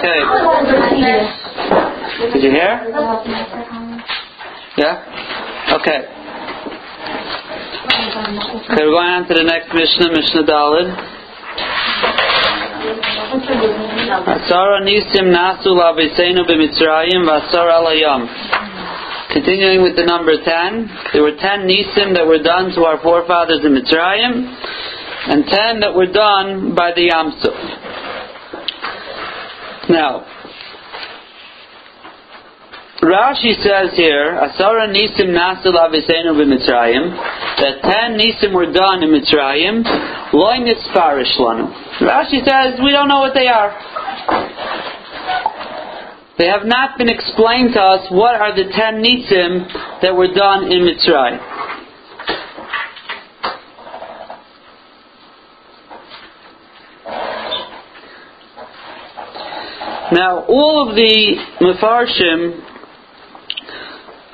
Okay. Did you hear? Yeah? Okay. Okay, we're going on to the next Mishnah, Mishnah Dalid. Continuing with the number 10, there were 10 nisim that were done to our forefathers in Mitzrayim, and 10 that were done by the Yamsuf. Now, Rashi says here, Asara Nisim Nasil Avisenu b'Mitzrayim, that ten Nisim were done in Mitzrayim, Loy Nisparish Lanu. Rashi says, we don't know what they are. They have not been explained to us what are the ten Nisim that were done in Mitzrayim. Now, all of the Mefarshim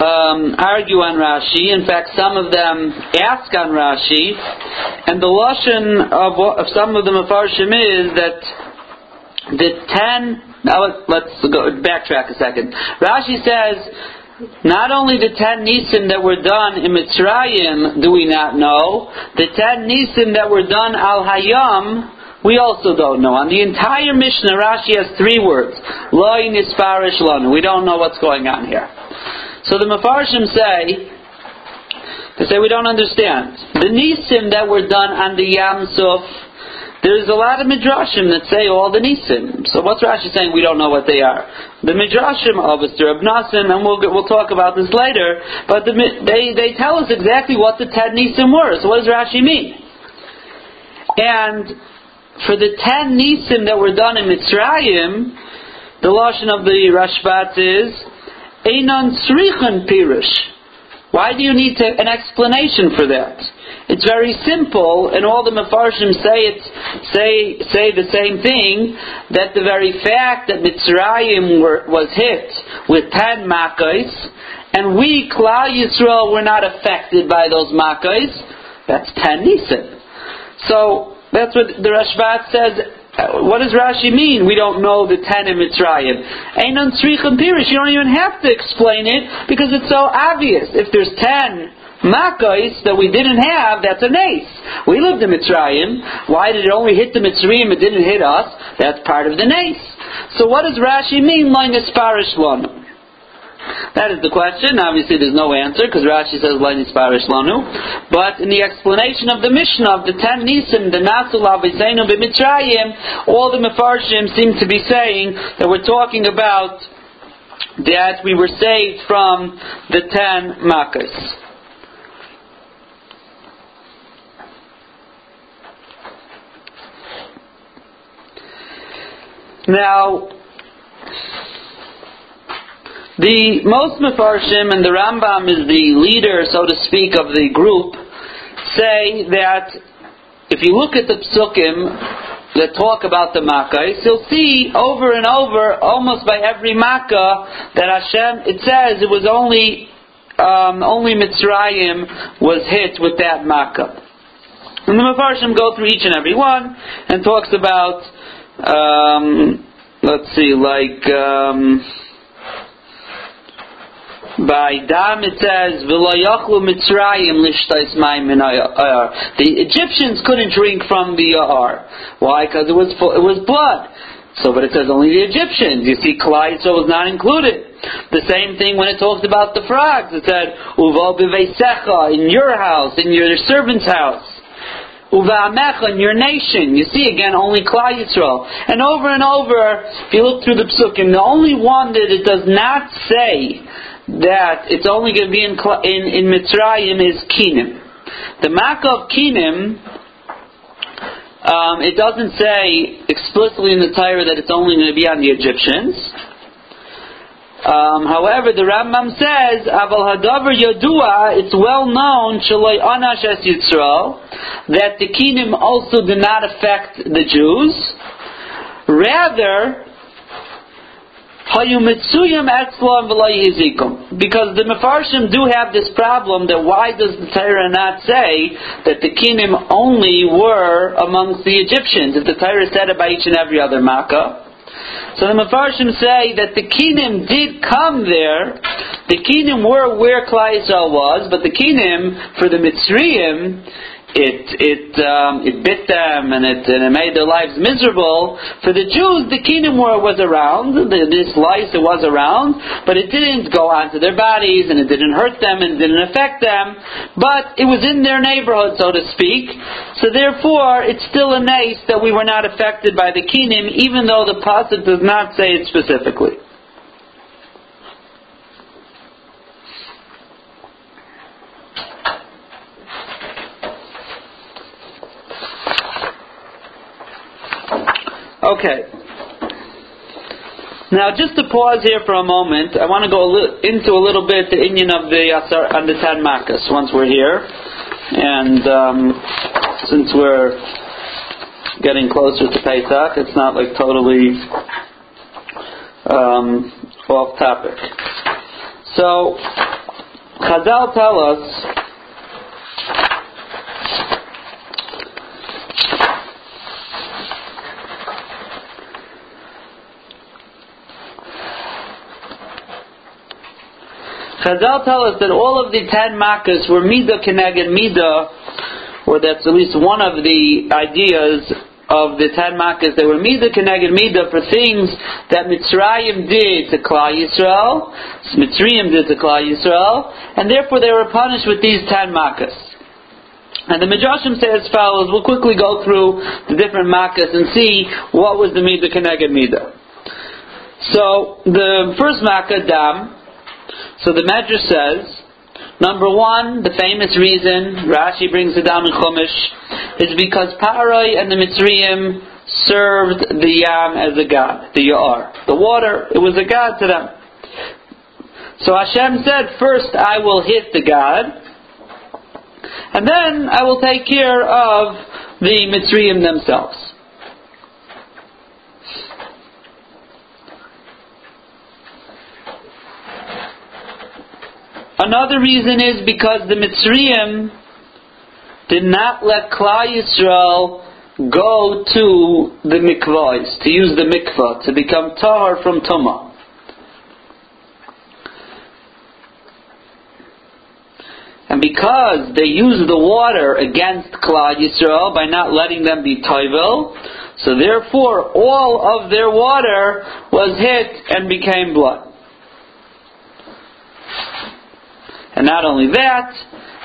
um, argue on Rashi. In fact, some of them ask on Rashi, and the lashon of, of some of the Mefarshim is that the ten. Now let's go backtrack a second. Rashi says. Not only the ten nisim that were done in Mitzrayim do we not know, the ten nisim that were done al hayam we also don't know. On the entire Mishnah, Rashi has three words: loy nisparish lanu. We don't know what's going on here. So the Mefarshim say, they say we don't understand. The Nisim that were done on the Yam Suf, there's a lot of Midrashim that say all the Nisim. So what's Rashi saying? We don't know what they are. The Midrashim of Reb Nassim, and we'll, we'll talk about this later, but the, they, they tell us exactly what the ten Nisim were. So what does Rashi mean? And for the ten Nisim that were done in Mitzrayim, the Lashon of the Rashbatz is, Einon Srichen Pirush. Why do you need to, an explanation for that? It's very simple, and all the Mefarshim say it, say say the same thing. That the very fact that Mitzrayim were, was hit with ten makkos, and we Klal Yisrael were not affected by those makkos, that's ten nisim. So that's what the Rashbatz says uh, what does Rashi mean? We don't know the ten in Mitzrayim. Einon tzrichem pirish. You don't even have to explain it because it's so obvious. If there's ten Makkos that we didn't have, that's a nace. We lived in Mitzrayim. Why did it only hit the Mitzrayim? It didn't hit us. That's part of the nace. So what does Rashi mean? Minus parish one. That is the question. Obviously, there's no answer because Rashi says Parish Lanu. But in the explanation of the Mishnah of the ten Nisim, the Nasul Avizainu b'Mitzrayim, all the Mefarshim seem to be saying that we're talking about that we were saved from the ten Makkahs. Now, the most Mefarshim and the Rambam is the leader, so to speak, of the group, say that if you look at the psukim that talk about the Makkahs, you'll see over and over, almost by every Makkah, that Hashem, it says it was only, um, only Mitzrayim was hit with that Makkah. And the Mefarshim go through each and every one and talks about, um, let's see, like, um, by Dam it says, The Egyptians couldn't drink from the Ya'ar. Why? Because it was, it was blood. So, but it says only the Egyptians. You see, Klal was not included. The same thing when it talks about the frogs. It said, in your house, in your servant's house. In your nation. You see again, only Klal Yisrael. And over and over, if you look through the psukim, the only one that it does not say that it's only going to be in, in, in Mitzrayim is Kinim. The Makkah of Kinim, um, it doesn't say explicitly in the Torah that it's only going to be on the Egyptians. Um, however, the Rambam says, "Aval hadavar yadua." It's well known shaloi anash es Yisrael that the kinim also do not affect the Jews. Rather, because the Mefarshim do have this problem that why does the Torah not say that the Kinim only were amongst the Egyptians? If the Torah said it by each and every other Makkah, So the Mefarshim say that the Kinim did come there. The Kinim were where Klal Yisrael was, but the Kinim for the Mitzrayim it it um, it bit them and it and it made their lives miserable. For the Jews, the Kinim war was around. The, this lice it was around, but it didn't go onto their bodies and it didn't hurt them and didn't affect them. But it was in their neighborhood, so to speak. So therefore, it's still a nice that we were not affected by the Kinim, even though the pasuk does not say it specifically. Okay. Now, just to pause here for a moment, I want to go a into a little bit the Indian of the Asar and the Ten once we're here, and um, since we're getting closer to Pesach, it's not like totally um, off topic. So, Chazal tell us Chazal tell us that all of the ten makkos were midah keneged midah, or that's at least one of the ideas of the ten makkos. They were midah keneged midah for things that Mitzrayim did to Klal Yisrael, Mitzrayim did to Klal Yisrael, and therefore they were punished with these ten makkos. And the Midrashim say as follows. We'll quickly go through the different makkos and see what was the midah keneged midah. So the first makkah, dam, so the Medrash says, number one, the famous reason, Rashi brings it down in Chumash, is because Paroi and the Mitzrayim served the Yam as a god, the Yar. The water, it was a god to them. So Hashem said, first I will hit the god, and then I will take care of the Mitzrayim themselves. Another reason is because the Mitzrayim did not let Klal Yisrael go to the mikvahs, to use the mikvah, to become tahar from tuma. And because they used the water against Klal Yisrael by not letting them be toivel, so therefore all of their water was hit and became blood. And not only that,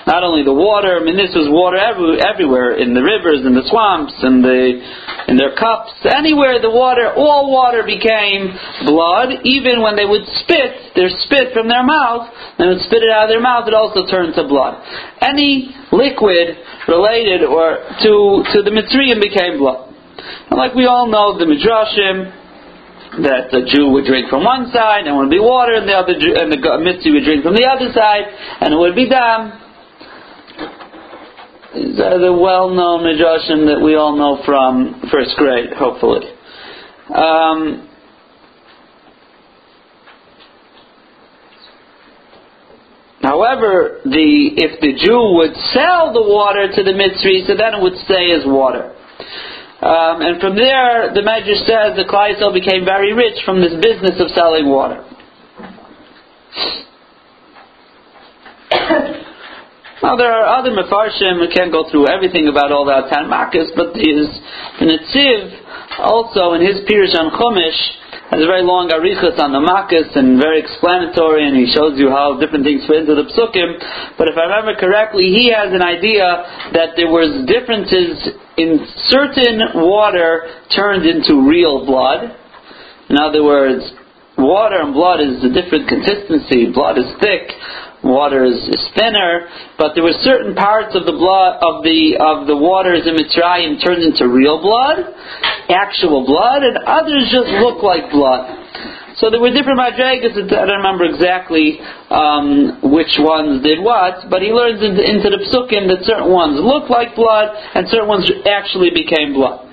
not only the water, I mean, this was water every, everywhere, in the rivers, in the swamps, in, the, in their cups, anywhere the water, all water became blood, even when they would spit, their spit from their mouth, they would spit it out of their mouth, it also turned to blood. Any liquid related or to, to the Mitzrayim became blood. And like we all know, the Midrashim, that the Jew would drink from one side, and it would be water, and the other and the Mitzi would drink from the other side, and it would be dam. These are the well-known midrashim that we all know from first grade, hopefully. Um, However, the if the Jew would sell the water to the Mitzri, so then it would stay as water. Um, and from there, the Medrash says the Yisrael became very rich from this business of selling water. now there are other mefarshim. We can't go through everything about all that ten makkos, but the Netziv also in his Pirush on Chumash has a very long arichas on the makkos and very explanatory, and he shows you how different things fit into the psukim. But if I remember correctly, he has an idea that there was differences in certain water turned into real blood. In other words, water and blood is a different consistency. Blood is thick, water is, is thinner, but there were certain parts of the blood of the of the waters in Mitzrayim turned into real blood, actual blood, and others just look like blood. So there were different madrigas. I don't remember exactly um, which ones did what, but he learns into, into the psukim that certain ones look like blood and certain ones actually became blood.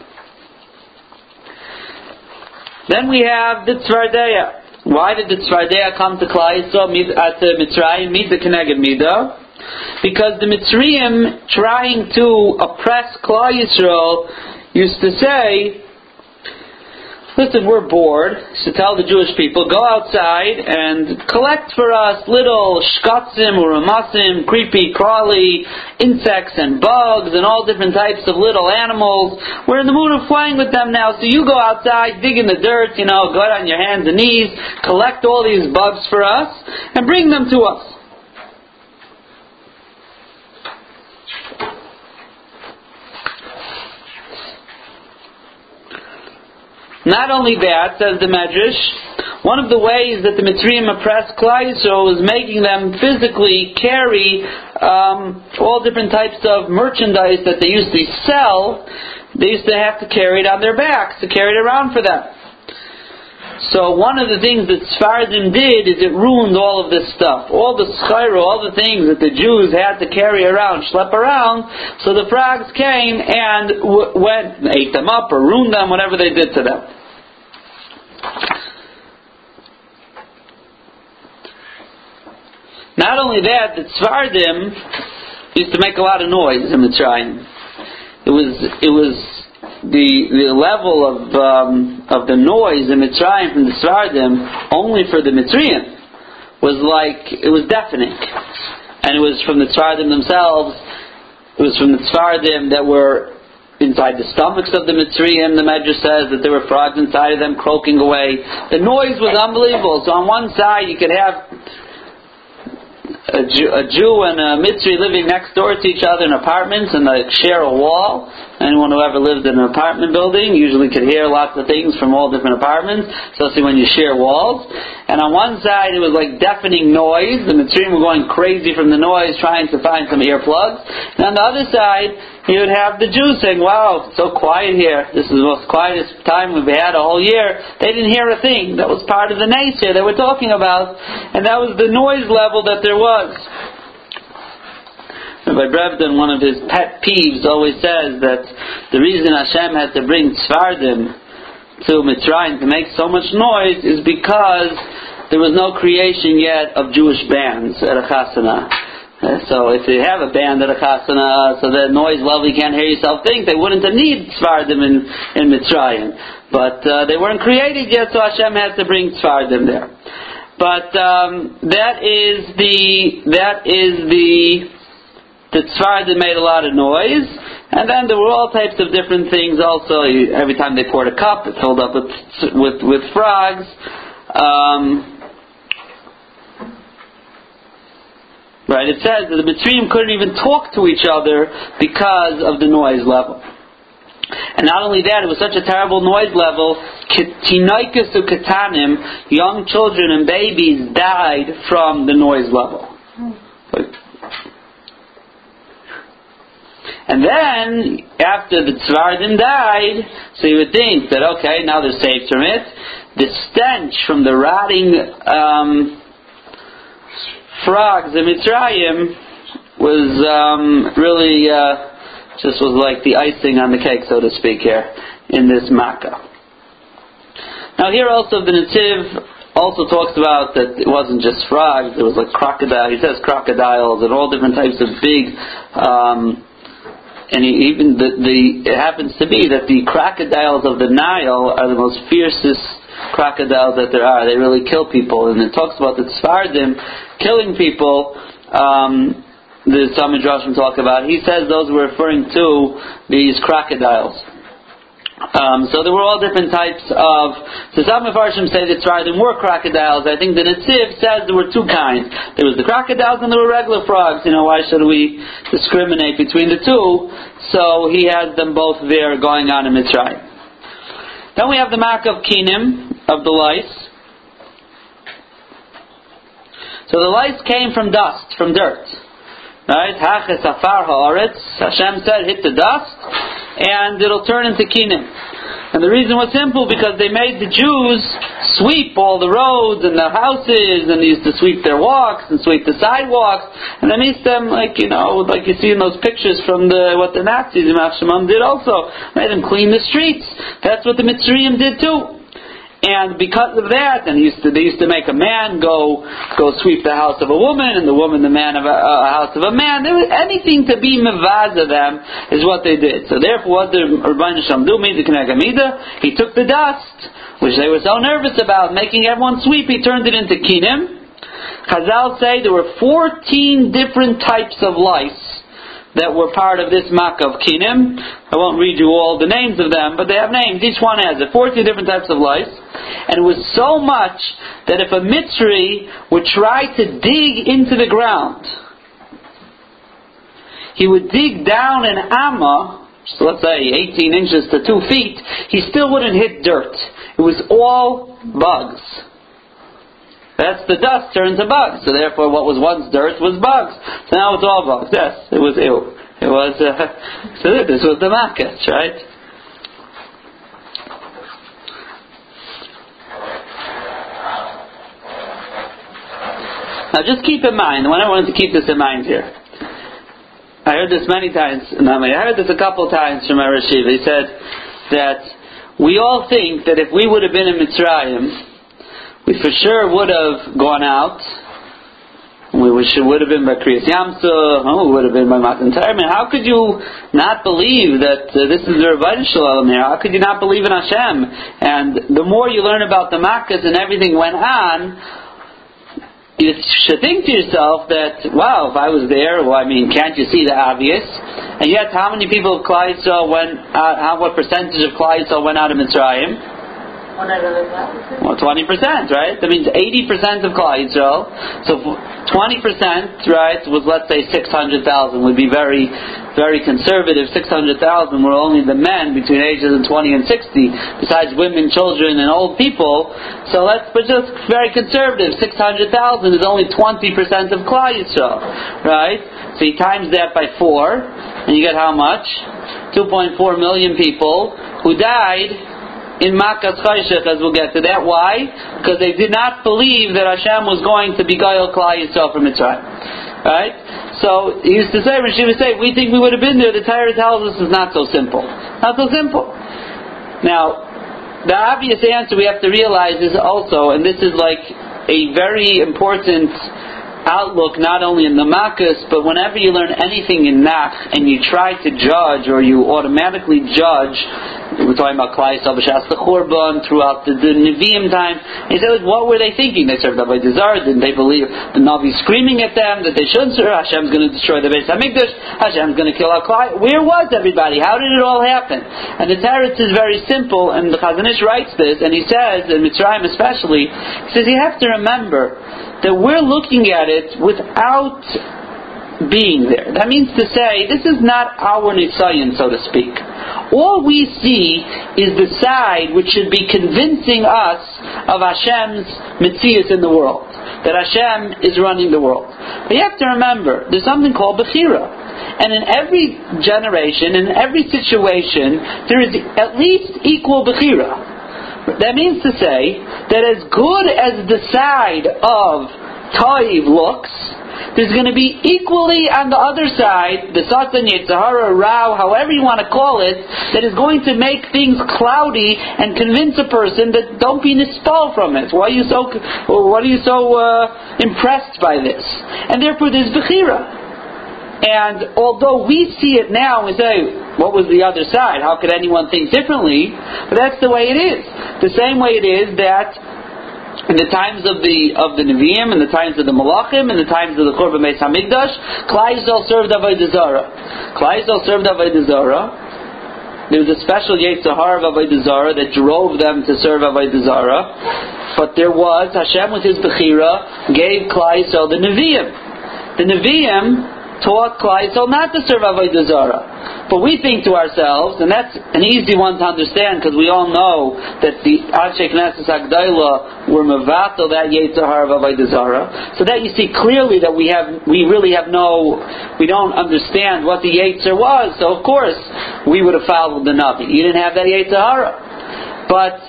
Then we have the tzvardeya. Why did the Tzvardeya come to Klal Yisrael at Mitzrayim Midah Keneged Midah? Because the Mitzrayim trying to oppress Klal Yisrael used to say, listen, we're bored. So tell the Jewish people, go outside and collect for us little shkatzim or ramasim, creepy, crawly insects and bugs and all different types of little animals. We're in the mood of playing with them now. So you go outside, dig in the dirt, you know, go out on your hands and knees, collect all these bugs for us, and bring them to us. Not only that, says the Medrash, one of the ways that the Mitzrayim oppressed Yisrael was making them physically carry um, all different types of merchandise that they used to sell. They used to have to carry it on their backs to carry it around for them. So one of the things that Tzfardim did is it ruined all of this stuff. All the schairo, all the things that the Jews had to carry around, schlep around, so the frogs came and w- went, ate them up or ruined them, whatever they did to them. Not only that, the Tzvardim used to make a lot of noise in Mitzrayim. It was it was the the level of um, of the noise in Mitzrayim from the Tzvardim only for the Mitzrayim was like it was deafening, and it was from the Tzvardim themselves. It was from the Tzvardim that were inside the stomachs of the Mitzrayim. The Medrash says that there were frogs inside of them croaking away. The noise was unbelievable. So on one side you could have a Jew, a Jew and a Mitzri living next door to each other in apartments and they share a wall. Anyone who ever lived in an apartment building usually could hear lots of things from all different apartments, especially when you share walls. And on one side it was like deafening noise. And the Mitzrayim were going crazy from the noise trying to find some earplugs. And on the other side you would have the Jews saying, wow, it's so quiet here. This is the most quietest time we've had a whole year. They didn't hear a thing. That was part of the nature they were talking about. And that was the noise level that there was. Rabbi Brevdon, one of his pet peeves, always says that the reason Hashem had to bring Tzfardim to Mitzrayim to make so much noise is because there was no creation yet of Jewish bands at a chasana. Uh, so if you have a band at a chasana, so that noise level you can't hear yourself think, they wouldn't have need Tzfardim in, in Mitzrayim. But uh, they weren't created yet, so Hashem had to bring Tzfardim there. But um, that is the that is the the Tzfardim made a lot of noise, and then there were all types of different things. Also, every time they poured a cup, it filled up with with, with frogs. Um, Right? It says that the Mitzrayim couldn't even talk to each other because of the noise level. And not only that, it was such a terrible noise level, tinaikas katanim, young children and babies died from the noise level. And then, after the Tzvardim died, so you would think that, okay, now they're saved from it. The stench from the rotting um, frogs in Mitzrayim was um, really uh, just was like the icing on the cake, so to speak, here in this Makkah. Now here also the Netziv also talks about that it wasn't just frogs; it was like crocodile. He says crocodiles and all different types of big. Um, and he, even the, the it happens to be that the crocodiles of the Nile are the most fiercest crocodiles that there are. They really kill people. And it talks about the Tzfardim killing people. Um, the some Midrashim talk about. He says those were referring to these crocodiles. Um, so there were all different types of. So some Mepharshim say that Tzfardim were crocodiles. I think the Netziv says there were two kinds. There was the crocodiles and there were regular frogs. You know, why should we discriminate between the two? So he has them both there going on in Mitzrayim. Then we have the Mak of Kinim, of the lice. So the lice came from dust, from dirt. Right? Haches afar haaretz. Hashem said, hit the dust, and it'll turn into kinim. And the reason was simple because they made the Jews sweep all the roads and the houses, and they used to sweep their walks and sweep the sidewalks, and they made them like you know, like you see in those pictures from the what the Nazis in Shemam did also, made them clean the streets. That's what the Mitzrayim did too. And because of that, and used to, they used to make a man go go sweep the house of a woman, and the woman the man of a, a house of a man. There was anything to be mevaza them is what they did. So therefore, what did Shem do? He took the dust, which they were so nervous about, making everyone sweep. He turned it into kinim. Chazal say there were 14 different types of lice that were part of this Makkah of Kinim. I won't read you all the names of them, but they have names. Each one has it. 14 different types of lice. And it was so much that if a Mitzri would try to dig into the ground, he would dig down an Amma, so let's say 18 inches to 2 feet, he still wouldn't hit dirt. It was all bugs. That's the dust turned to bugs. So therefore, what was once dirt was bugs. So now it's all bugs. Yes, it was ew. It was. Uh, so this was the market, right? Now, just keep in mind. When I wanted to keep this in mind here. I heard this many times. not many, I heard this a couple times from our Rashiv. He said that we all think that if we would have been in Mitzrayim we for sure would have gone out. We wish it would have been by Kriyas Yamsa, oh, it would have been by Matan mean, how could you not believe that uh, this is the Ribbono Shel Olam here? How could you not believe in Hashem? And the more you learn about the Makkahs and everything went on, you should think to yourself that, wow, if I was there, well, I mean, can't you see the obvious? And yet, how many people of Klal went, uh, how, what percentage of Klal went out of Mitzrayim? Well, 20%, right? That means 80% of Klal Yisrael. So 20%, right, was let's say 600,000 would be very, very conservative. 600,000 were only the men between ages of 20 and 60, besides women, children, and old people. So let's, but just very conservative. 600,000 is only 20% of Klal Yisrael, right? So you times that by four, and you get how much? 2.4 million people who died in Makas Chayshech, as we'll get to that. Why? Because they did not believe that Hashem was going to be Gayel Klal Yisrael from Mitzrayim. Right? So he used to say, she would say, we think we would have been there, the Torah tells us it's not so simple. Not so simple. Now, the obvious answer we have to realize is also, and this is like a very important outlook not only in the Makkas, but whenever you learn anything in Nach and you try to judge or you automatically judge we're talking about Klal Yisrael the Churban throughout the, the Nevi'im time. He said, what were they thinking? They served Avodah Zarah. Didn't they believe the Navi screaming at them that they shouldn't serve? Hashem's going to destroy the Beis Hamikdash. Hashem's going to kill our Klal. Where was everybody? How did it all happen? And the Teretz is very simple, and the Chazon Ish writes this, and he says, in Mitzrayim especially, he says you have to remember that we're looking at it without being there. That means to say, this is not our Nisayan, so to speak. All we see is the side which should be convincing us of Hashem's Mitzias in the world. That Hashem is running the world. But you have to remember, there's something called Bechira. And in every generation, in every situation, there is at least equal Bechira. That means to say that as good as the side of Taiv looks, there's going to be equally on the other side, the Satan, Yetzirah, Rao, however you want to call it, that is going to make things cloudy and convince a person that don't be nispal from it. Why are you so, what are you so uh, impressed by this? And therefore there's Bechira. And although we see it now, we say, what was the other side? How could anyone think differently? But that's the way it is. The same way it is that in the times of the of the Nevi'im, in the times of the Malachim, in the times of the Churban Beis Hamikdash, Yisrael served Avodah Zarah. Yisrael served Avodah Zarah. There was a special Yetzirah of Avodah Zarah that drove them to serve Avodah Zarah. But there was, Hashem with his Bechira, gave Yisrael the Nevi'im. The Nevi'im taught Klal Yisrael not to serve Avodah Zarah. But we think to ourselves, and that's an easy one to understand because we all know that the Anshe Knesset HaGedolah were mevatel that Yetzirah of Avodah Zarah. So that you see clearly that we have, we really have no, we don't understand what the Yetzir was. So of course we would have followed the Navi. You didn't have that Yetzirah. But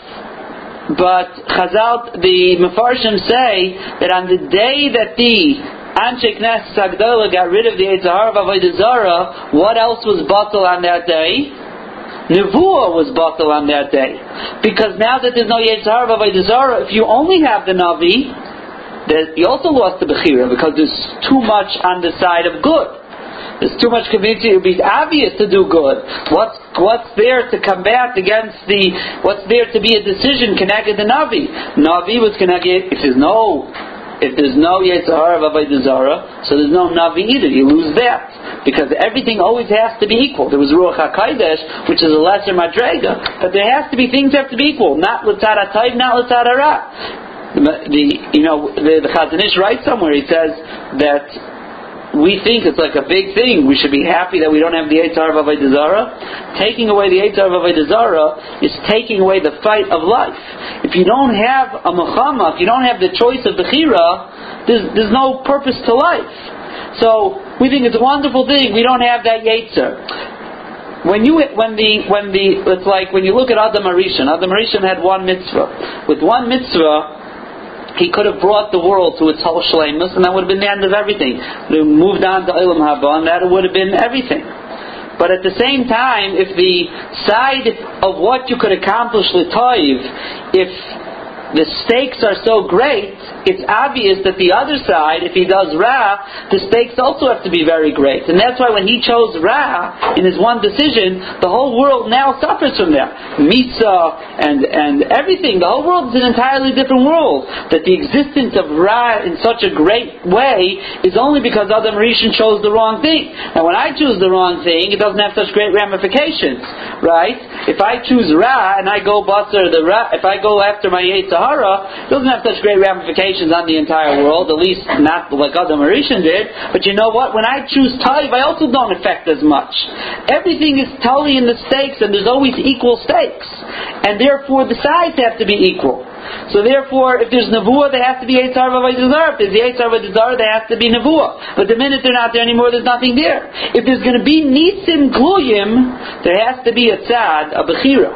but Chazal, the Mefarshim say that on the day that the Anshe Knesset HaGedolah got rid of the Eitzahar of Avodah what else was bottled on that day? Nevuah was batal on that day. Because now that there's no Yetzirah Vavaydazara, if you only have the Navi, you also lost the Bechira because there's too much on the side of good. There's too much convincing. It would be obvious to do good. What's what's there to combat against the? What's there to be a decision connected to Navi? Navi was connected. If there's no if there's no Yetzirah of Avodah so there's no Navi either. You lose that. Because everything always has to be equal. There was Ruach HaKodesh, which is a lesser Madrega, but there has to be, things have to be equal. Not L'tzad HaTayv, not HaRa. The, the, you know, the, the Chazon Ish writes somewhere, he says that we think it's like a big thing. We should be happy that we don't have the Eitzar of Avodah Taking away the Eitzar of Avodah is taking away the fight of life. If you don't have a Muhammad, if you don't have the choice of Bechira, there's, there's no purpose to life. So we think it's a wonderful thing. We don't have that Yetzer. When you when the when the it's like when you look at Adam HaRishon, Adam HaRishon had one mitzvah. With one mitzvah, he could have brought the world to its whole shlemus, and that would have been the end of everything. Have moved on to Olam Haba, and that would have been everything. But at the same time, if the side of what you could accomplish with Toiv, if the stakes are so great, it's obvious that the other side, if he does Ra, the stakes also have to be very great. And that's why when he chose Ra in his one decision, the whole world now suffers from that. Misa and, and everything, the whole world is an entirely different world. That the existence of Ra in such a great way is only because Adam Rishon chose the wrong thing. And when I choose the wrong thing, it doesn't have such great ramifications, right? If I choose Ra and I go Basar the Ra, if I go after my Yetzirah, it doesn't have such great ramifications on the entire world, at least not like Adam HaRishon did. But you know what? When I choose Taiv, I also don't affect as much. Everything is totally in the stakes, and there's always equal stakes. And therefore, the sides have to be equal. So therefore, if there's Nevuah, there has to be Eitzar Vavaydazar. If there's the Eitzar Vavaydazar, there has to be Nevuah. But the minute they're not there anymore, there's nothing there. If there's going to be Nisim Gluyim, there has to be a Tzad, a Bechira.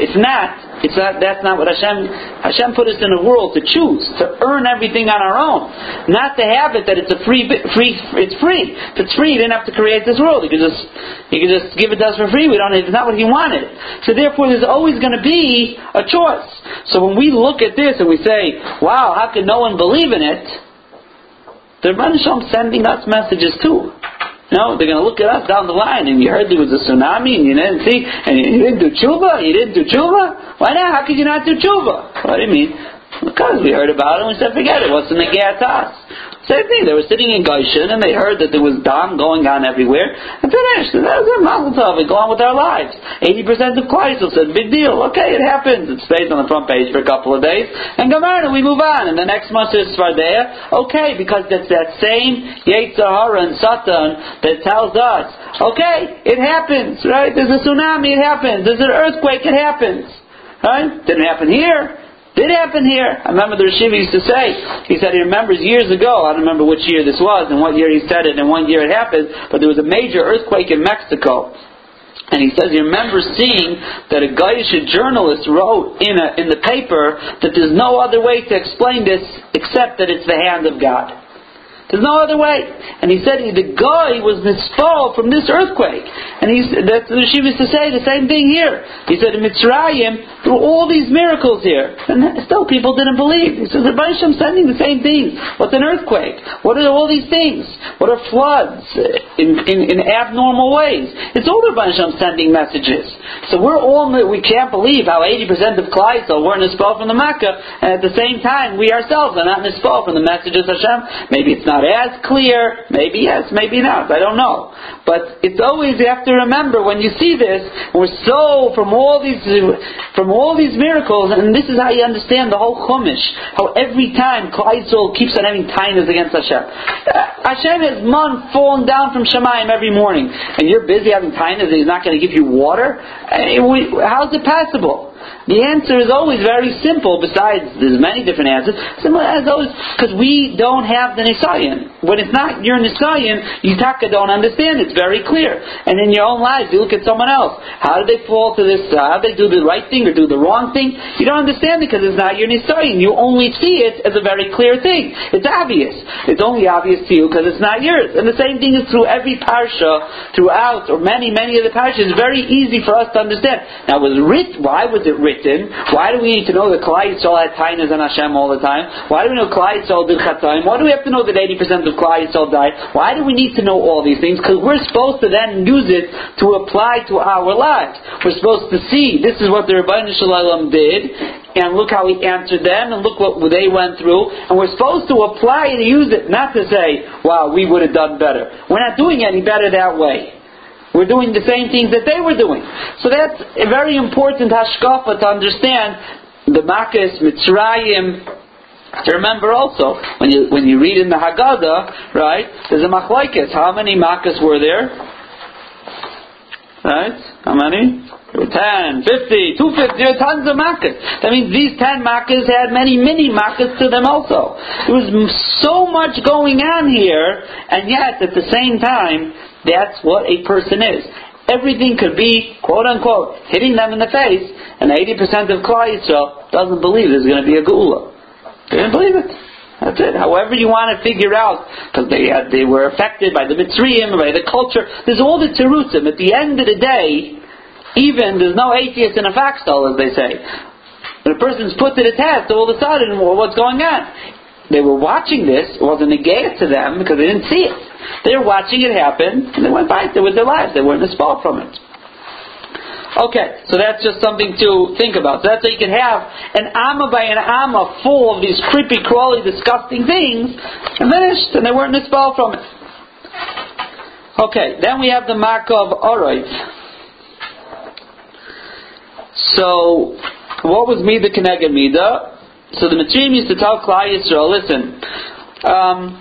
If not, it's not, that's not what Hashem, Hashem put us in the world to choose, to earn everything on our own. Not to have it that it's a free, free, it's free. If it's free, you didn't have to create this world. You could just, you could just give it to us for free. We don't, it's not what He wanted. So therefore there's always going to be a choice. So when we look at this and we say, wow, how can no one believe in it? The Rebbe sending us messages too. No, they're going to look at us down the line, and you heard there was a tsunami, and you didn't see, and you didn't do tshuva, you didn't do tshuva. Why not? How could you not do tshuva? What do you mean? Because we heard about it, and we said, forget it. What's in the to us? Same thing. They were sitting in Goshen and they heard that there was dam going on everywhere and finished. And that was a mazel tov. We go on with our lives. 80% of Kleisel said, big deal. Okay, it happens. It stays on the front page for a couple of days. And Gamarna, we move on. And the next month is Svardea. Okay, because that's that same Yetzirah and Satan that tells us, okay, it happens, right? There's a tsunami, it happens. There's an earthquake, it happens. Right? Didn't happen here. Did happen here. I remember the Rishiva used to say, he said he remembers years ago, I don't remember which year this was and what year he said it and what year it happened, but there was a major earthquake in Mexico. And he says he remembers seeing that a Goyish journalist wrote in, a, in the paper that there's no other way to explain this except that it's the hand of God. There's no other way. And he said he, the guy was misfall from this earthquake. And he's, that's the Shiva used to say the same thing here. He said in Mitzrayim, were all these miracles here. And still people didn't believe. He says, Hashem sending the same things. What's an earthquake? What are all these things? What are floods uh, in, in, in abnormal ways? It's all Hashem sending messages. So we're all, we can't believe how 80% of Kleisel were misfall from the Makkah, and at the same time, we ourselves are not misfall from the messages of Hashem. Maybe it's not not as clear. Maybe yes, maybe not. I don't know. But it's always you have to remember when you see this. We're so from all these from all these miracles, and this is how you understand the whole Chumash. How every time Klaisol keeps on having tainas against Hashem. Uh, Hashem has man falling down from Shemayim every morning, and you're busy having tainas, and He's not going to give you water. How's it possible? The answer is always very simple, besides there's many different answers. Simple as always, because we don't have the Nisayan. When it's not your Nisayan, you taka don't understand. It's very clear. And in your own lives, you look at someone else. How do they fall to this? Uh, how do they do the right thing or do the wrong thing? You don't understand because it's not your Nisayan. You only see it as a very clear thing. It's obvious. It's only obvious to you because it's not yours. And the same thing is through every parsha, throughout, or many, many of the parshas. It's very easy for us to understand. Now, was writ, why was it written? written. Why do we need to know that Klal Yisrael had tainas on Hashem all the time? Why do we know Klal Yisrael did chatzayim? Why do we have to know that 80% of Klal Yisrael died? Why do we need to know all these things? Because we're supposed to then use it to apply to our lives. We're supposed to see this is what the Ribbono Shel Olam did, and look how he answered them, and look what they went through, and we're supposed to apply and use it, not to say, wow, we would have done better. We're not doing any better that way. We're doing the same things that they were doing. So that's a very important hashkafa to understand the Makkah, Mitzrayim, to remember also, when you, when you read in the Haggadah, right, there's a machlaikis. How many Makkahs were there? Right? How many? There were 10, 50, 250, there tons of Makkahs. That means these 10 Makkahs had many mini Makkahs to them also. There was so much going on here, and yet at the same time, that's what a person is. Everything could be, quote unquote, hitting them in the face, and 80% of Klal Yisrael doesn't believe there's going to be a Geula. They didn't believe it. That's it. However you want to figure out, because they had, they were affected by the Mitzrayim, by the culture. There's all the terutzim. At the end of the day, even there's no atheist in a foxhole, as they say. When a person's put to the test, all of a sudden, well, what's going on? They were watching this. It wasn't a gay to them because they didn't see it. They were watching it happen, and they went by it with their lives. They weren't expelled from it. Okay, so that's just something to think about. So that's how you can have an amma by an amma full of these creepy, crawly, disgusting things, and finished, and they weren't expelled from it. Okay, then we have the Makov Oroiv. So, what was Mida Keneged Mida? So the Mitzrayim used to tell Klal Yisrael, listen, um,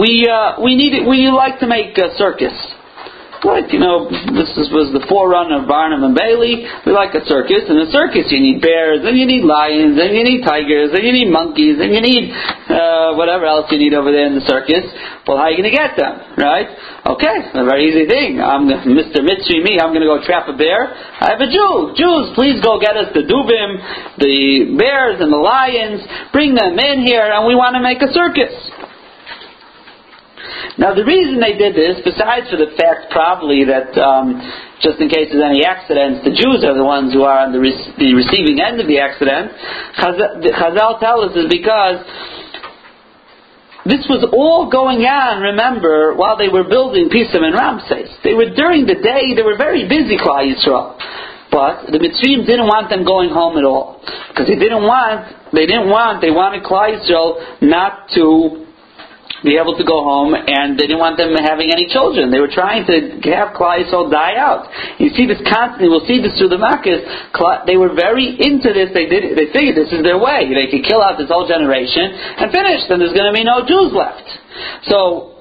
we uh, we need we like to make a circus. Like, you know, this is, was the forerunner of Barnum and Bailey. We like a circus. In a circus, you need bears, and you need lions, and you need tigers, and you need monkeys, and you need uh, whatever else you need over there in the circus. Well, how are you going to get them, right? Okay, a very easy thing. I'm Mr. Mitzri, me. I'm going to go trap a bear. I have a Jew. Jews, please go get us the dubim, the bears, and the lions. Bring them in here, and we want to make a circus. Now, the reason they did this, besides for the fact probably that um, just in case there's any accidents, the Jews are the ones who are on the, re- the receiving end of the accident, Chazal, Chazal tell us is because this was all going on, remember, while they were building Pisam and Ramses. They were during the day, they were very busy, Klal Yisrael. But the Mitzrayim didn't want them going home at all. Because they didn't want, they didn't want, they wanted Klal Yisrael not to be able to go home, and they didn't want them having any children. They were trying to have Klal Yisrael die out. You see this constantly. We'll see this through the Makkahs. They were very into this. They did. They figured this is their way. They could kill out this whole generation and finish. Then there's going to be no Jews left. So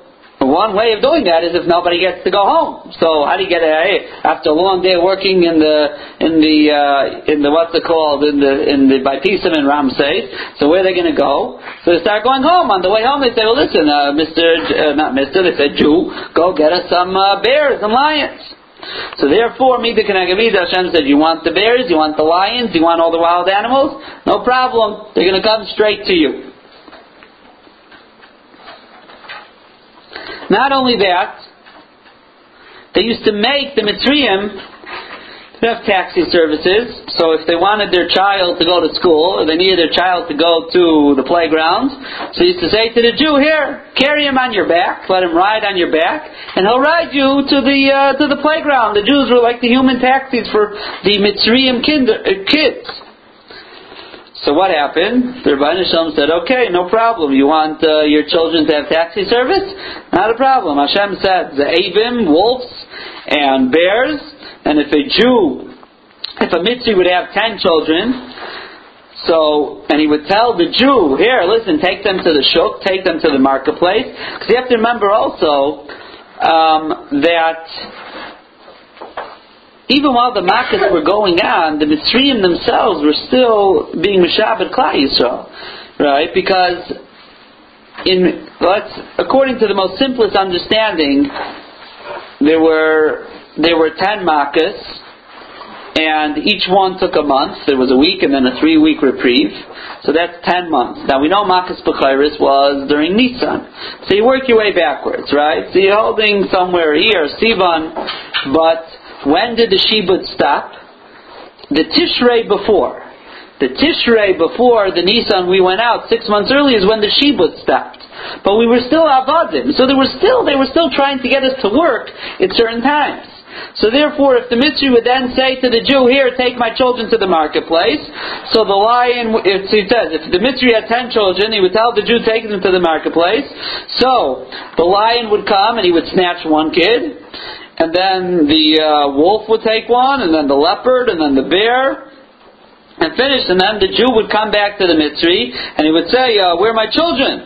one way of doing that is if nobody gets to go home. So how do you get? Hey, after a long day working in the in the uh, in the what's it called in the in the by Pisam and Ramses? So where are they going to go? So they start going home. On the way home, they say, "Well, listen, uh, Mister, uh, not Mister," they said, "Jew, go get us some uh, bears and lions." So therefore, Mida Kanagavida, Hashem said, you want the bears, you want the lions, you want all the wild animals? No problem. They're going to come straight to you. Not only that, they used to make the Mitzrayim have taxi services. So if they wanted their child to go to school, or they needed their child to go to the playground, so they used to say to the Jew, "Here, carry him on your back, let him ride on your back, and he'll ride you to the uh, to the playground." The Jews were like the human taxis for the Mitzrayim kinder, uh, kids. So what happened? The Ribbono Shel Olam said, okay, no problem. You want uh, your children to have taxi service? Not a problem. Hashem said, the Avim, wolves, and bears, and if a Jew, if a Mitzi would have ten children, so, and he would tell the Jew, here, listen, take them to the shuk, take them to the marketplace, because you have to remember also um, that even while the Makkahs were going on, the Mitzrayim themselves were still being Meshabed Klal Yisrael, right? Because in let's according to the most simplest understanding, there were there were ten Makkahs, and each one took a month. There was a week and then a three week reprieve. So that's ten months. Now we know Makkahs Bechiris was during Nisan. So you work your way backwards, right? So you're holding somewhere here, Sivan, but when did the Shibud stop? The Tishrei before. The Tishrei before the Nisan we went out six months early is when the Shibud stopped. But we were still Avadim. So they were still, they were still trying to get us to work at certain times. So therefore, if the Mitzri would then say to the Jew, here, take my children to the marketplace, so the lion, if he says, if the Mitzri had ten children, he would tell the Jew, take them to the marketplace. So, the lion would come and he would snatch one kid, and then the uh, wolf would take one, and then the leopard, and then the bear, and finish, and then the Jew would come back to the Mitzri, and he would say, uh, where are my children?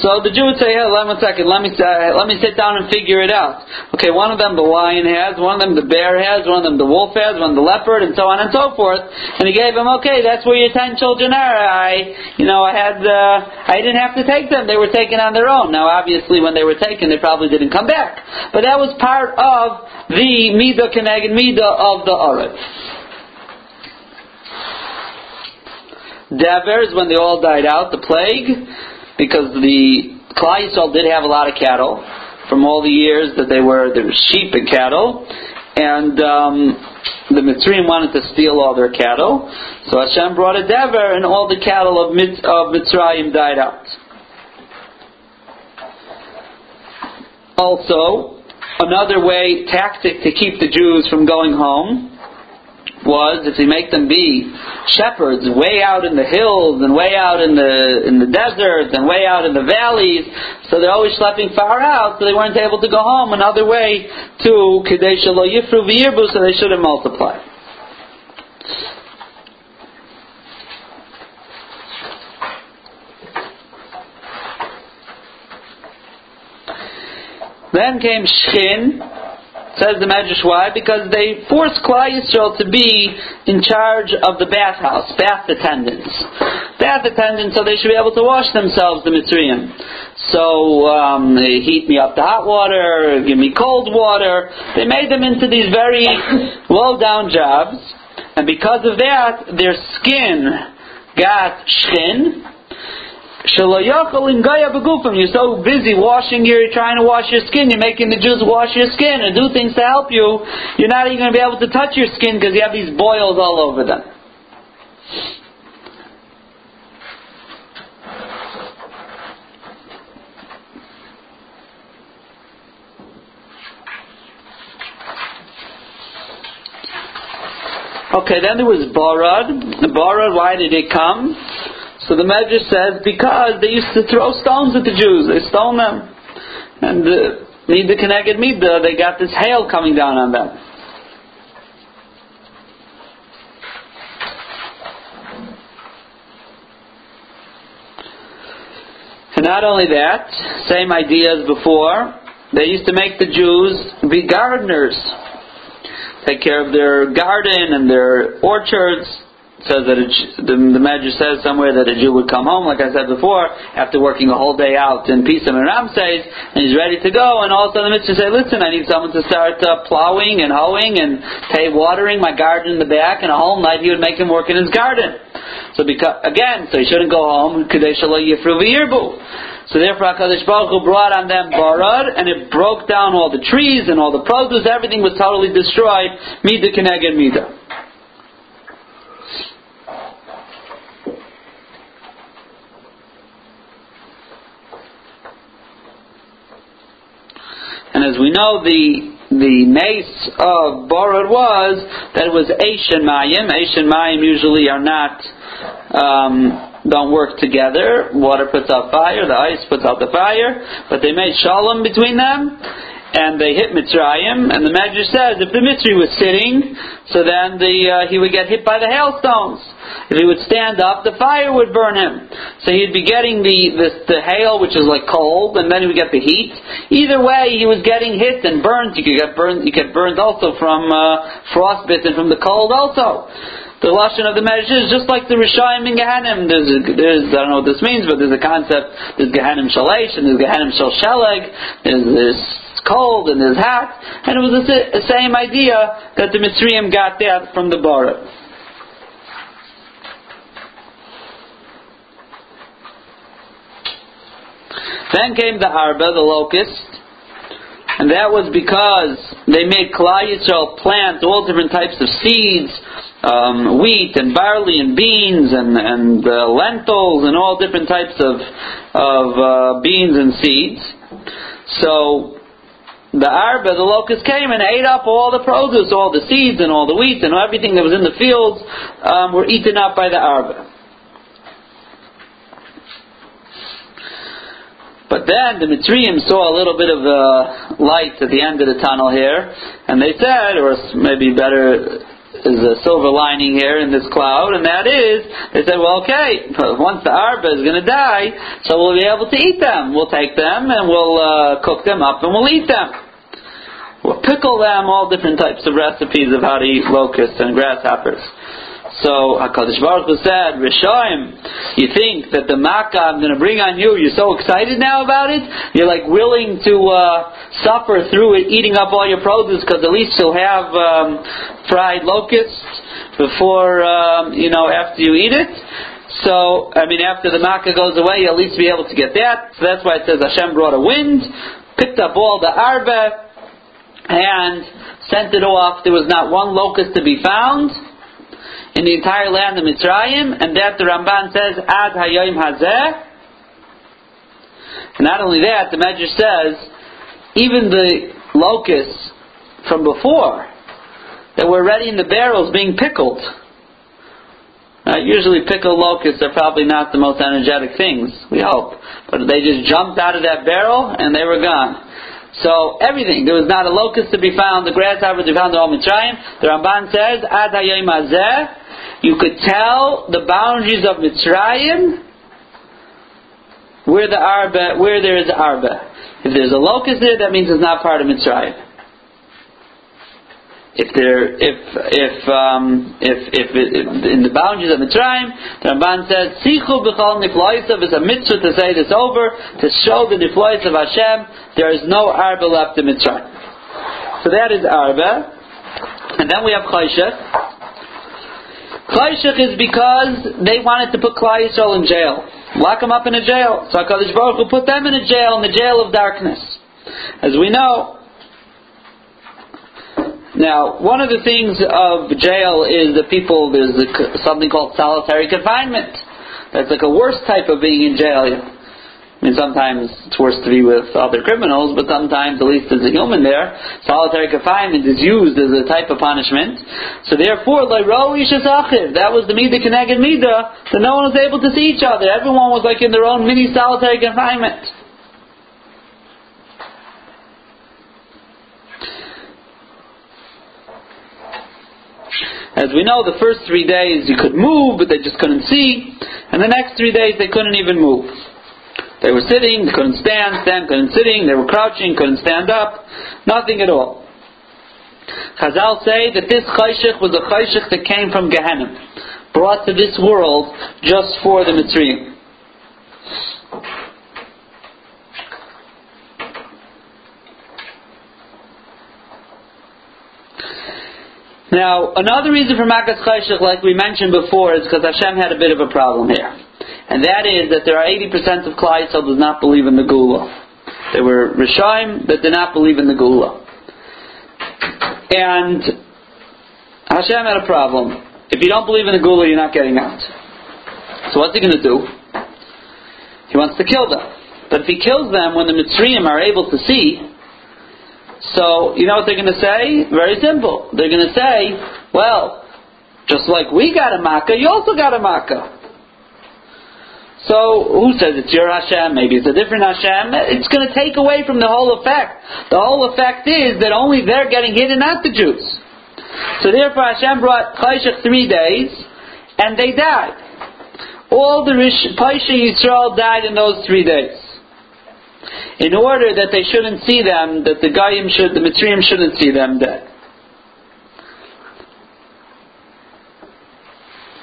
So the Jew would say, hey, let me second, let me, uh, let me sit down and figure it out. Okay, one of them the lion has, one of them the bear has, one of them the wolf has, one the leopard, and so on and so forth. And he gave him, okay, that's where your ten children are. I, you know, I had, uh, I didn't have to take them. They were taken on their own. Now, obviously, when they were taken, they probably didn't come back. But that was part of the Midah Keneged Midah of the Arab. Devers, when they all died out, the plague, because the Klal Yisrael did have a lot of cattle from all the years that they were there sheep and cattle, and um, the Mitzrayim wanted to steal all their cattle, so Hashem brought a Dever, and all the cattle of, Mit- of Mitzrayim died out. Also, another way tactic to keep the Jews from going home was if you make them be shepherds way out in the hills and way out in the in the deserts and way out in the valleys, so they're always schlepping far out, so they weren't able to go home. Another way to kadesh lo yifru v'yirbu, so they shouldn't multiply. Then came Shchin, Says the Medrash why? Because they forced Klal Yisrael to be in charge of the bathhouse, bath attendants. Bath attendants, so they should be able to wash themselves, the Mitzrayim. So, um, they heat me up the hot water, give me cold water. They made them into these very low down jobs. And because of that, their skin got shin, you're so busy washing your, trying to wash your skin, you're making the Jews wash your skin and do things to help you. You're not even going to be able to touch your skin because you have these boils all over them. Okay, then there was Barad. Barad, why did it come? So the Medrash says because they used to throw stones at the Jews, they stoned them, and uh, Mida Keneged Mida, they got this hail coming down on them. And not only that, same idea as before, they used to make the Jews be gardeners, take care of their garden and their orchards says that the, the Medrash says somewhere that a Jew would come home, like I said before, after working a whole day out in Pisam and Ramses, and he's ready to go, and all of a sudden the Mitzvah say, listen, I need someone to start uh, plowing and hoeing and pay watering my garden in the back, and a whole night he would make him work in his garden. So because, again, so he shouldn't go home, Kadesh so therefore HaKadosh Baruch Hu brought on them Barad, and it broke down all the trees and all the produce, everything was totally destroyed, Mida Keneged Mida. And as we know, the the nace of Borod was that it was Asian Mayim. Asian Mayim usually are not um, don't work together. Water puts out fire, the ice puts out the fire, but they made shalom between them. And they hit Mitzrayim, and the Medrash says if the Mitzri was sitting, so then the, uh, he would get hit by the hailstones. If he would stand up, the fire would burn him. So he'd be getting the, the, the hail, which is like cold, and then he would get the heat. Either way, he was getting hit and burned. You could get burned, you get burned also from uh, and from the cold also. The lashon of the Medrash is just like the Rishayim in Gehenim. There's, a, there's, I don't know what this means, but there's a concept. There's Gehenim Shalesh and there's Gehenim Shal Sheleg. There's, there's cold and there's hot, and it was the, same idea that the Mitzrayim got that from the Barad. Then came the Arba, the locust, and that was because they made Klal Yisrael plant all different types of seeds, um, wheat and barley and beans and, and uh, lentils and all different types of, of uh, beans and seeds. So the arba, the locust came and ate up all the produce, all the seeds and all the wheat and everything that was in the fields um, were eaten up by the arba. But then the Mitzrayim saw a little bit of a light at the end of the tunnel here, and they said, or maybe better is a silver lining here in this cloud, and that is, they said, well, okay, once the arba is going to die, so we'll be able to eat them. We'll take them and we'll uh, cook them up and we'll eat them. We'll pickle them, all different types of recipes of how to eat locusts and grasshoppers. So Hakadosh Baruch Hu said, Rishoim, you think that the makkah I'm going to bring on you, you're so excited now about it. You're like willing to uh, suffer through it, eating up all your produce, because at least you'll have um, fried locusts before um, you know after you eat it. So I mean, after the makkah goes away, you'll at least be able to get that. So that's why it says Hashem brought a wind, picked up all the arba, and sent it off. There was not one locust to be found in the entire land of Mitzrayim, and that the Ramban says, Ad Hayoim Hazeh. Not only that, the Medrash says, even the locusts from before that were ready in the barrels being pickled. Uh, usually pickled locusts are probably not the most energetic things, we hope. But they just jumped out of that barrel and they were gone. So everything, there was not a locust to be found, the grasshopper to be found in all Mitzrayim. The Ramban says, Ad Hayoim Hazeh, you could tell the boundaries of Mitzrayim where the arba, where there is arba. If there's a locust there, that means it's not part of Mitzrayim. If there, if if um, if, if, if in the boundaries of Mitzrayim, the Ramban says, "Sichu b'chol nifloisav" is a mitzvah to say this over to show the niflois of Hashem. There is no arba left in Mitzrayim. So that is arba, and then we have chayshach. Chayshach is because they wanted to put Klal Yisrael in jail. Lock them up in a jail. So HaKadosh Baruch Hu put them in a jail, in the jail of darkness. As we know, now, one of the things of jail is that people, there's something called solitary confinement. That's like a worse type of being in jail. I mean, sometimes it's worse to be with other criminals, but sometimes, at least as a human there, solitary confinement is used as a type of punishment. So therefore, that was the Midah Keneged Midah, that no one was able to see each other. Everyone was like in their own mini solitary confinement. As we know, the first three days you could move, but they just couldn't see, and the next three days they couldn't even move. They were sitting, they couldn't stand, stand, couldn't sitting, they were crouching, couldn't stand up, nothing at all. Chazal say that this chayshich was a chayshich that came from Gehenna, brought to this world just for the Mitzrayim. Now, another reason for Makas Chayshich, like we mentioned before, is because Hashem had a bit of a problem here and that is that there are 80% of Klal Yisrael does not believe in the Gula. There were Rishaim that did not believe in the Gula. And Hashem had a problem. If you don't believe in the Gula, you're not getting out. So what's he going to do? He wants to kill them. But if he kills them when the Mitzrayim are able to see, so you know what they're going to say? Very simple. They're going to say, well, just like we got a makkah, you also got a makkah. So who says it's your Hashem? Maybe it's a different Hashem. It's going to take away from the whole effect. The whole effect is that only they're getting hit and not the Jews. So therefore Hashem brought Chayshach three days, and they died. All the Rish, Paisha Yisrael died in those three days. In order that they shouldn't see them, that the Goyim should, the Mitzrayim shouldn't see them dead.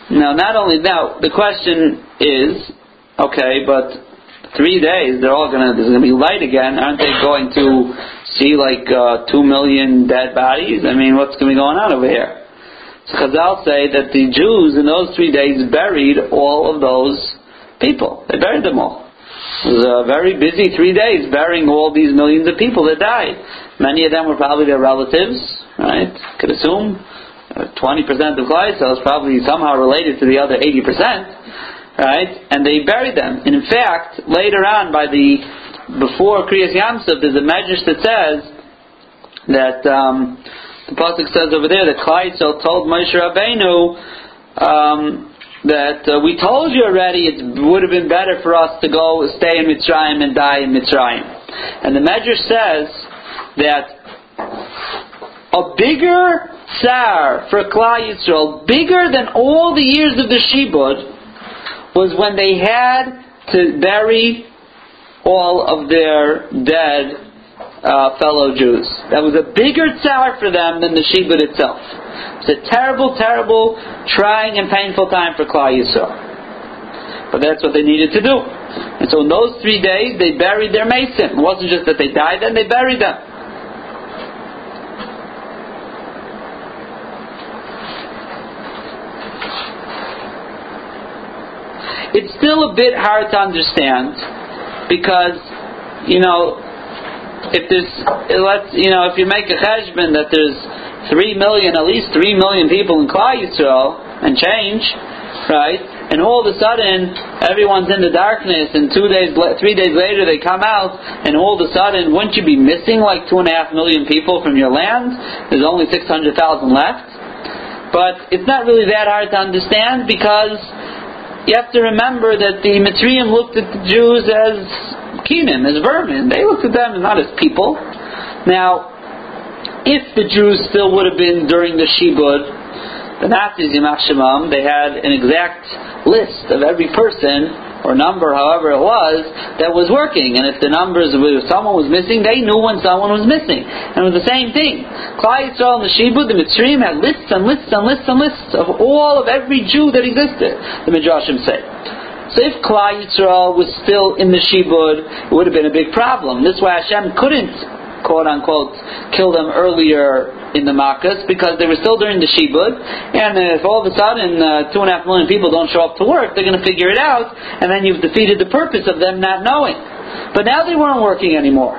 Now, not only that, the question is, Okay, but three days, they're all gonna, there's gonna be light again. Aren't they going to see like uh, two million dead bodies? I mean, what's gonna be going on over here? So Chazal say that the Jews in those three days buried all of those people. They buried them all. It was a very busy three days burying all these millions of people that died. Many of them were probably their relatives, right? Could assume. 20% uh, of Klal is probably somehow related to the other 80% right? And they buried them. And in fact, later on, by the before Kriyas Yamsuf, there's a medrash that says that um, the pasuk says over there that Klaisel told Moshe Rabbeinu um, that uh, we told you already it would have been better for us to go stay in Mitzrayim and die in Mitzrayim. And the medrash says that a bigger tsar for Klal Yisrael, bigger than all the years of the Shibud, was when they had to bury all of their dead uh, fellow Jews. That was a bigger tsar for them than the Shibud itself. It's a terrible, terrible, trying and painful time for Klal Yisrael. But that's what they needed to do. And so in those three days, they buried their meisim. It wasn't just that they died then, they buried them. It's still a bit hard to understand because, you know, if there's, let's, you know, if you make a cheshbon that there's three million, at least three million people in Klal Yisrael and change, right? And all of a sudden, everyone's in the darkness, and two days, three days later, they come out, and all of a sudden, wouldn't you be missing like two and a half million people from your land? There's only six hundred thousand left. But it's not really that hard to understand because you have to remember that the Mitzrayim looked at the Jews as kinim, as vermin. They looked at them not as people. Now, if the Jews still would have been during the Shibud, the Nazis, Yimach Shemam, they had an exact list of every person or number, however it was, that was working. And if the numbers, if someone was missing, they knew when someone was missing. And it was the same thing. Klal Yisrael and the Shibud, the Mitzrayim had lists and lists and lists and lists of all of every Jew that existed, the Midrashim say. So if Klal Yisrael was still in the Shibud, it would have been a big problem. This way Hashem couldn't quote unquote, kill them earlier in the Makkahs because they were still during the Shibud. And if all of a sudden uh, two and a half million people don't show up to work, they're going to figure it out, and then you've defeated the purpose of them not knowing. But now they weren't working anymore.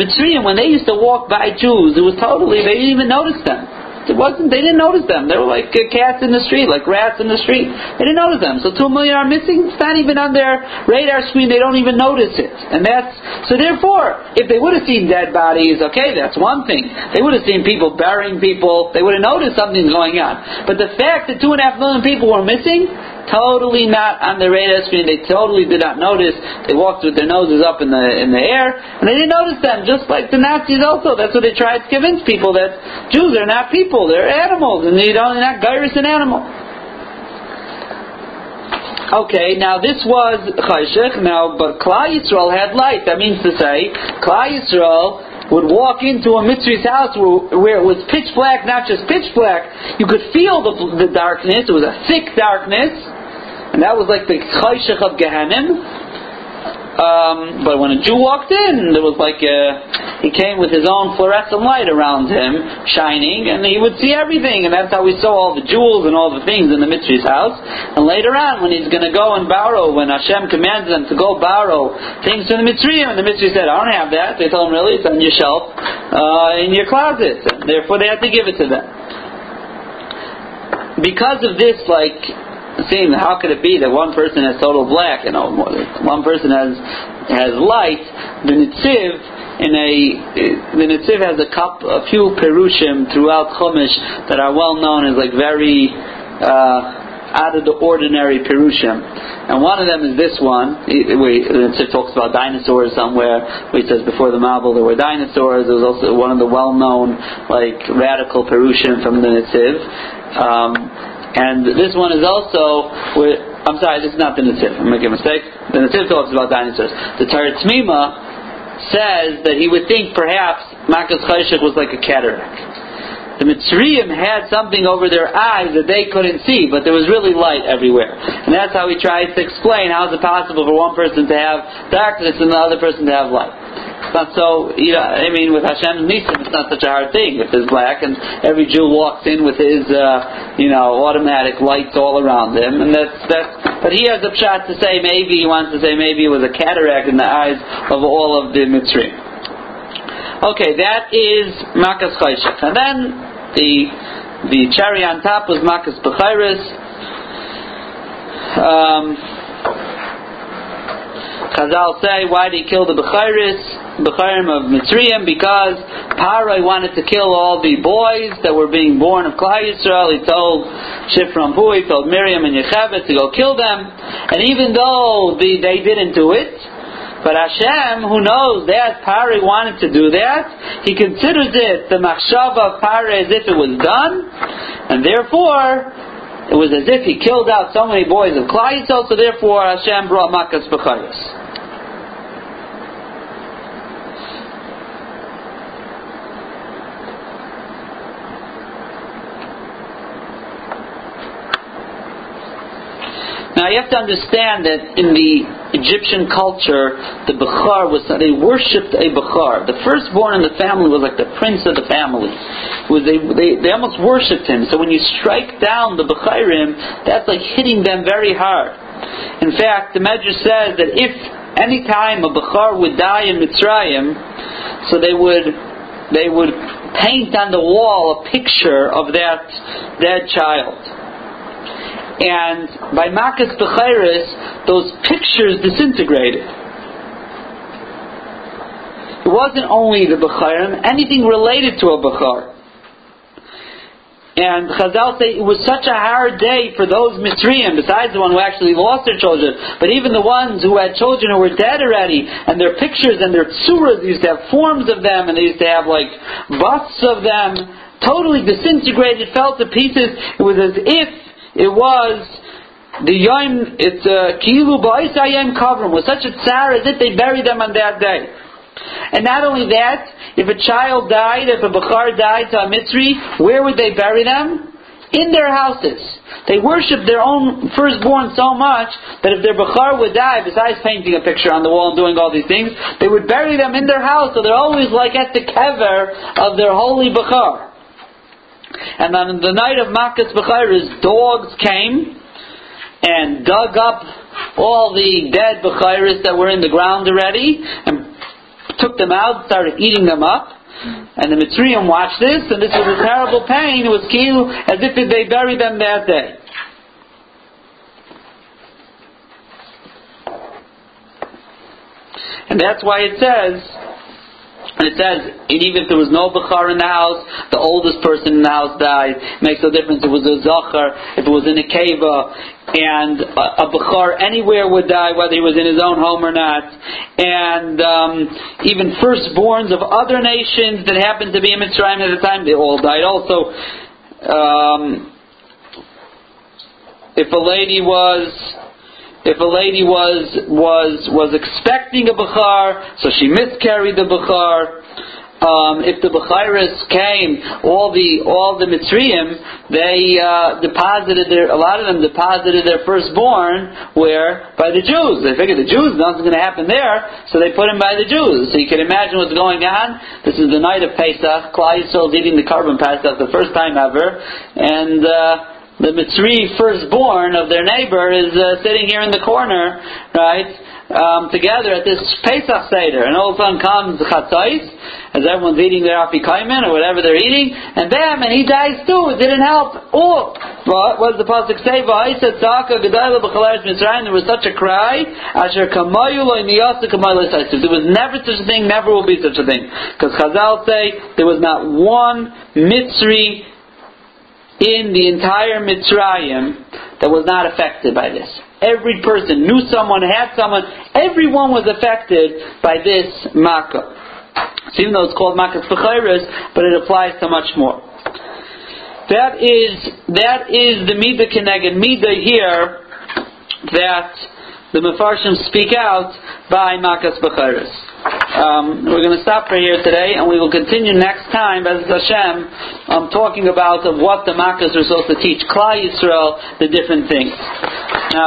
Mitzrayim, when they used to walk by Jews, it was totally, they didn't even notice them. It wasn't. They didn't notice them. They were like uh, cats in the street, like rats in the street. They didn't notice them. So two million are missing. It's not even on their radar screen. They don't even notice it. And that's so. Therefore, if they would have seen dead bodies, okay, that's one thing. They would have seen people burying people. They would have noticed something's going on. But the fact that two and a half million people were missing, totally not on the radar screen. They totally did not notice. They walked with their noses up in the in the air, and they didn't notice them. Just like the Nazis, also. That's what they tried to convince people that Jews are not people; they're animals, and you don't, you're not gyrus an animal. Okay, now this was Chayshech, now, but Klal Yisrael had light. That means to say, Klal Yisrael would walk into a Mitzri's house where, where, it was pitch black, not just pitch black. You could feel the, the darkness. It was a thick darkness. And that was like the Chayshech of Gehenim. Um, but when a Jew walked in, there was like a, he came with his own fluorescent light around him, shining, and he would see everything. And that's how we saw all the jewels and all the things in the Mitzri's house. And later on, when he's going to go and borrow, when Hashem commands them to go borrow things from the Mitzri, and the Mitzri said, I don't have that. They told him, really? It's on your shelf, uh, in your closet. And therefore, they had to give it to them. Because of this, like, seeing how could it be that one person has total black, you know, one person has has light. The Netziv in a the Netziv has a cup, a few perushim throughout Chumash that are well known as like very. Uh, out of the ordinary perushim. and one of them is this one. Where it talks about dinosaurs somewhere. Where he says before the Mabul there were dinosaurs. There was also one of the well-known like radical Perushim from the Netziv. Um, and this one is also I'm sorry, this is not the Netziv. I'm making a mistake. The Netziv talks about dinosaurs. The Torah says that he would think perhaps Makas Chayshik was like a cataract. The Mitzrayim had something over their eyes that they couldn't see, but there was really light everywhere. And that's how he tries to explain how is it possible for one person to have darkness and the other person to have light. It's not so, you know, I mean, with Hashem's Nisim, it's not such a hard thing if there's black and every Jew walks in with his, uh, you know, automatic lights all around him, and that's, that's, but he has a shot to say maybe, he wants to say maybe it was a cataract in the eyes of all of the Mitzrayim. Okay, that is Makas Chayshach. And then the the cherry on top was Makas Bechiris. Um, Chazal say, why did he kill the Bechiris, Bechirim of Mitzrayim? Because Parai wanted to kill all the boys that were being born of Klal Yisrael. He told Shifram Hu, he told Miriam and Yocheved to go kill them. And even though the, they didn't do it, but Hashem, who knows that Pari wanted to do that, he considers it the machshava of Pari as if it was done, and therefore it was as if he killed out so many boys of Klal so therefore Hashem brought Makas B'chayos. Now you have to understand that in the Egyptian culture, the Bechar was, they worshipped a Bechar. The firstborn in the family was like the prince of the family. Was they, they, they almost worshipped him. So when you strike down the Becharim, that's like hitting them very hard. In fact, the Medrash says that if any time a Bechar would die in Mitzrayim, so they would, they would paint on the wall a picture of that dead child and by Makas Bechiris, those pictures disintegrated. It wasn't only the Bechirim, anything related to a Bechar. And Chazal say it was such a hard day for those Mitzrayim, besides the one who actually lost their children, but even the ones who had children who were dead already, and their pictures and their tsuras used to have forms of them, and they used to have like busts of them, totally disintegrated, fell to pieces. It was as if it was the Yom, it's a Kilu Ba'is Ayem Kavram, was such a tsar as if they buried them on that day. And not only that, if a child died, if a Bukhar died to a Mitzri, where would they bury them? In their houses. They worshipped their own firstborn so much that if their Bukhar would die, besides painting a picture on the wall and doing all these things, they would bury them in their house, so they're always like at the kever of their holy Bukhar. And on the night of Makas Bechayris, dogs came and dug up all the dead Bechayris that were in the ground already and took them out, started eating them up. And the Mitzrayim watched this, and this was a terrible pain. It was kill as if they buried them that day. And that's why it says and it says, and even if there was no Bukhar in the house, the oldest person in the house died. It makes no difference if it was a Zachar, if it was in a Keva, and a, a anywhere would die, whether he was in his own home or not. And um, even firstborns of other nations that happened to be in Mitzrayim at the time, they all died also. Um, if a lady was if a lady was was was expecting a bukhar, so she miscarried the bukhar. Um, if the Bukharis came, all the all the Mitzrayim, they uh, deposited their a lot of them deposited their firstborn where by the Jews. They figured the Jews nothing's going to happen there, so they put him by the Jews. So you can imagine what's going on. This is the night of Pesach. Klal Yisrael eating the korban Pesach the first time ever, and. Uh, the Mitzri firstborn of their neighbor is uh, sitting here in the corner, right, um, together at this Pesach Seder. And all of a sudden comes Chatzais, as everyone's eating their Afikoimen or whatever they're eating, and bam, and he dies too. It didn't help. Oh, what was the Pasuk say? There was such a cry, Asher There was never such a thing, never will be such a thing. Because Chazal say there was not one Mitzri in the entire Mitzrayim that was not affected by this. every person knew someone, had someone. Everyone was affected by this makkah. So even though it's called makkah b'chayris, but it applies to much more. That is that is the midah keneged midah here that the Mefarshim speak out by Makas Becharis. Um, we're going to stop for here today, and we will continue next time, as Hashem, um, talking about what the Makas are supposed to teach Klal Yisrael, the different things. Now,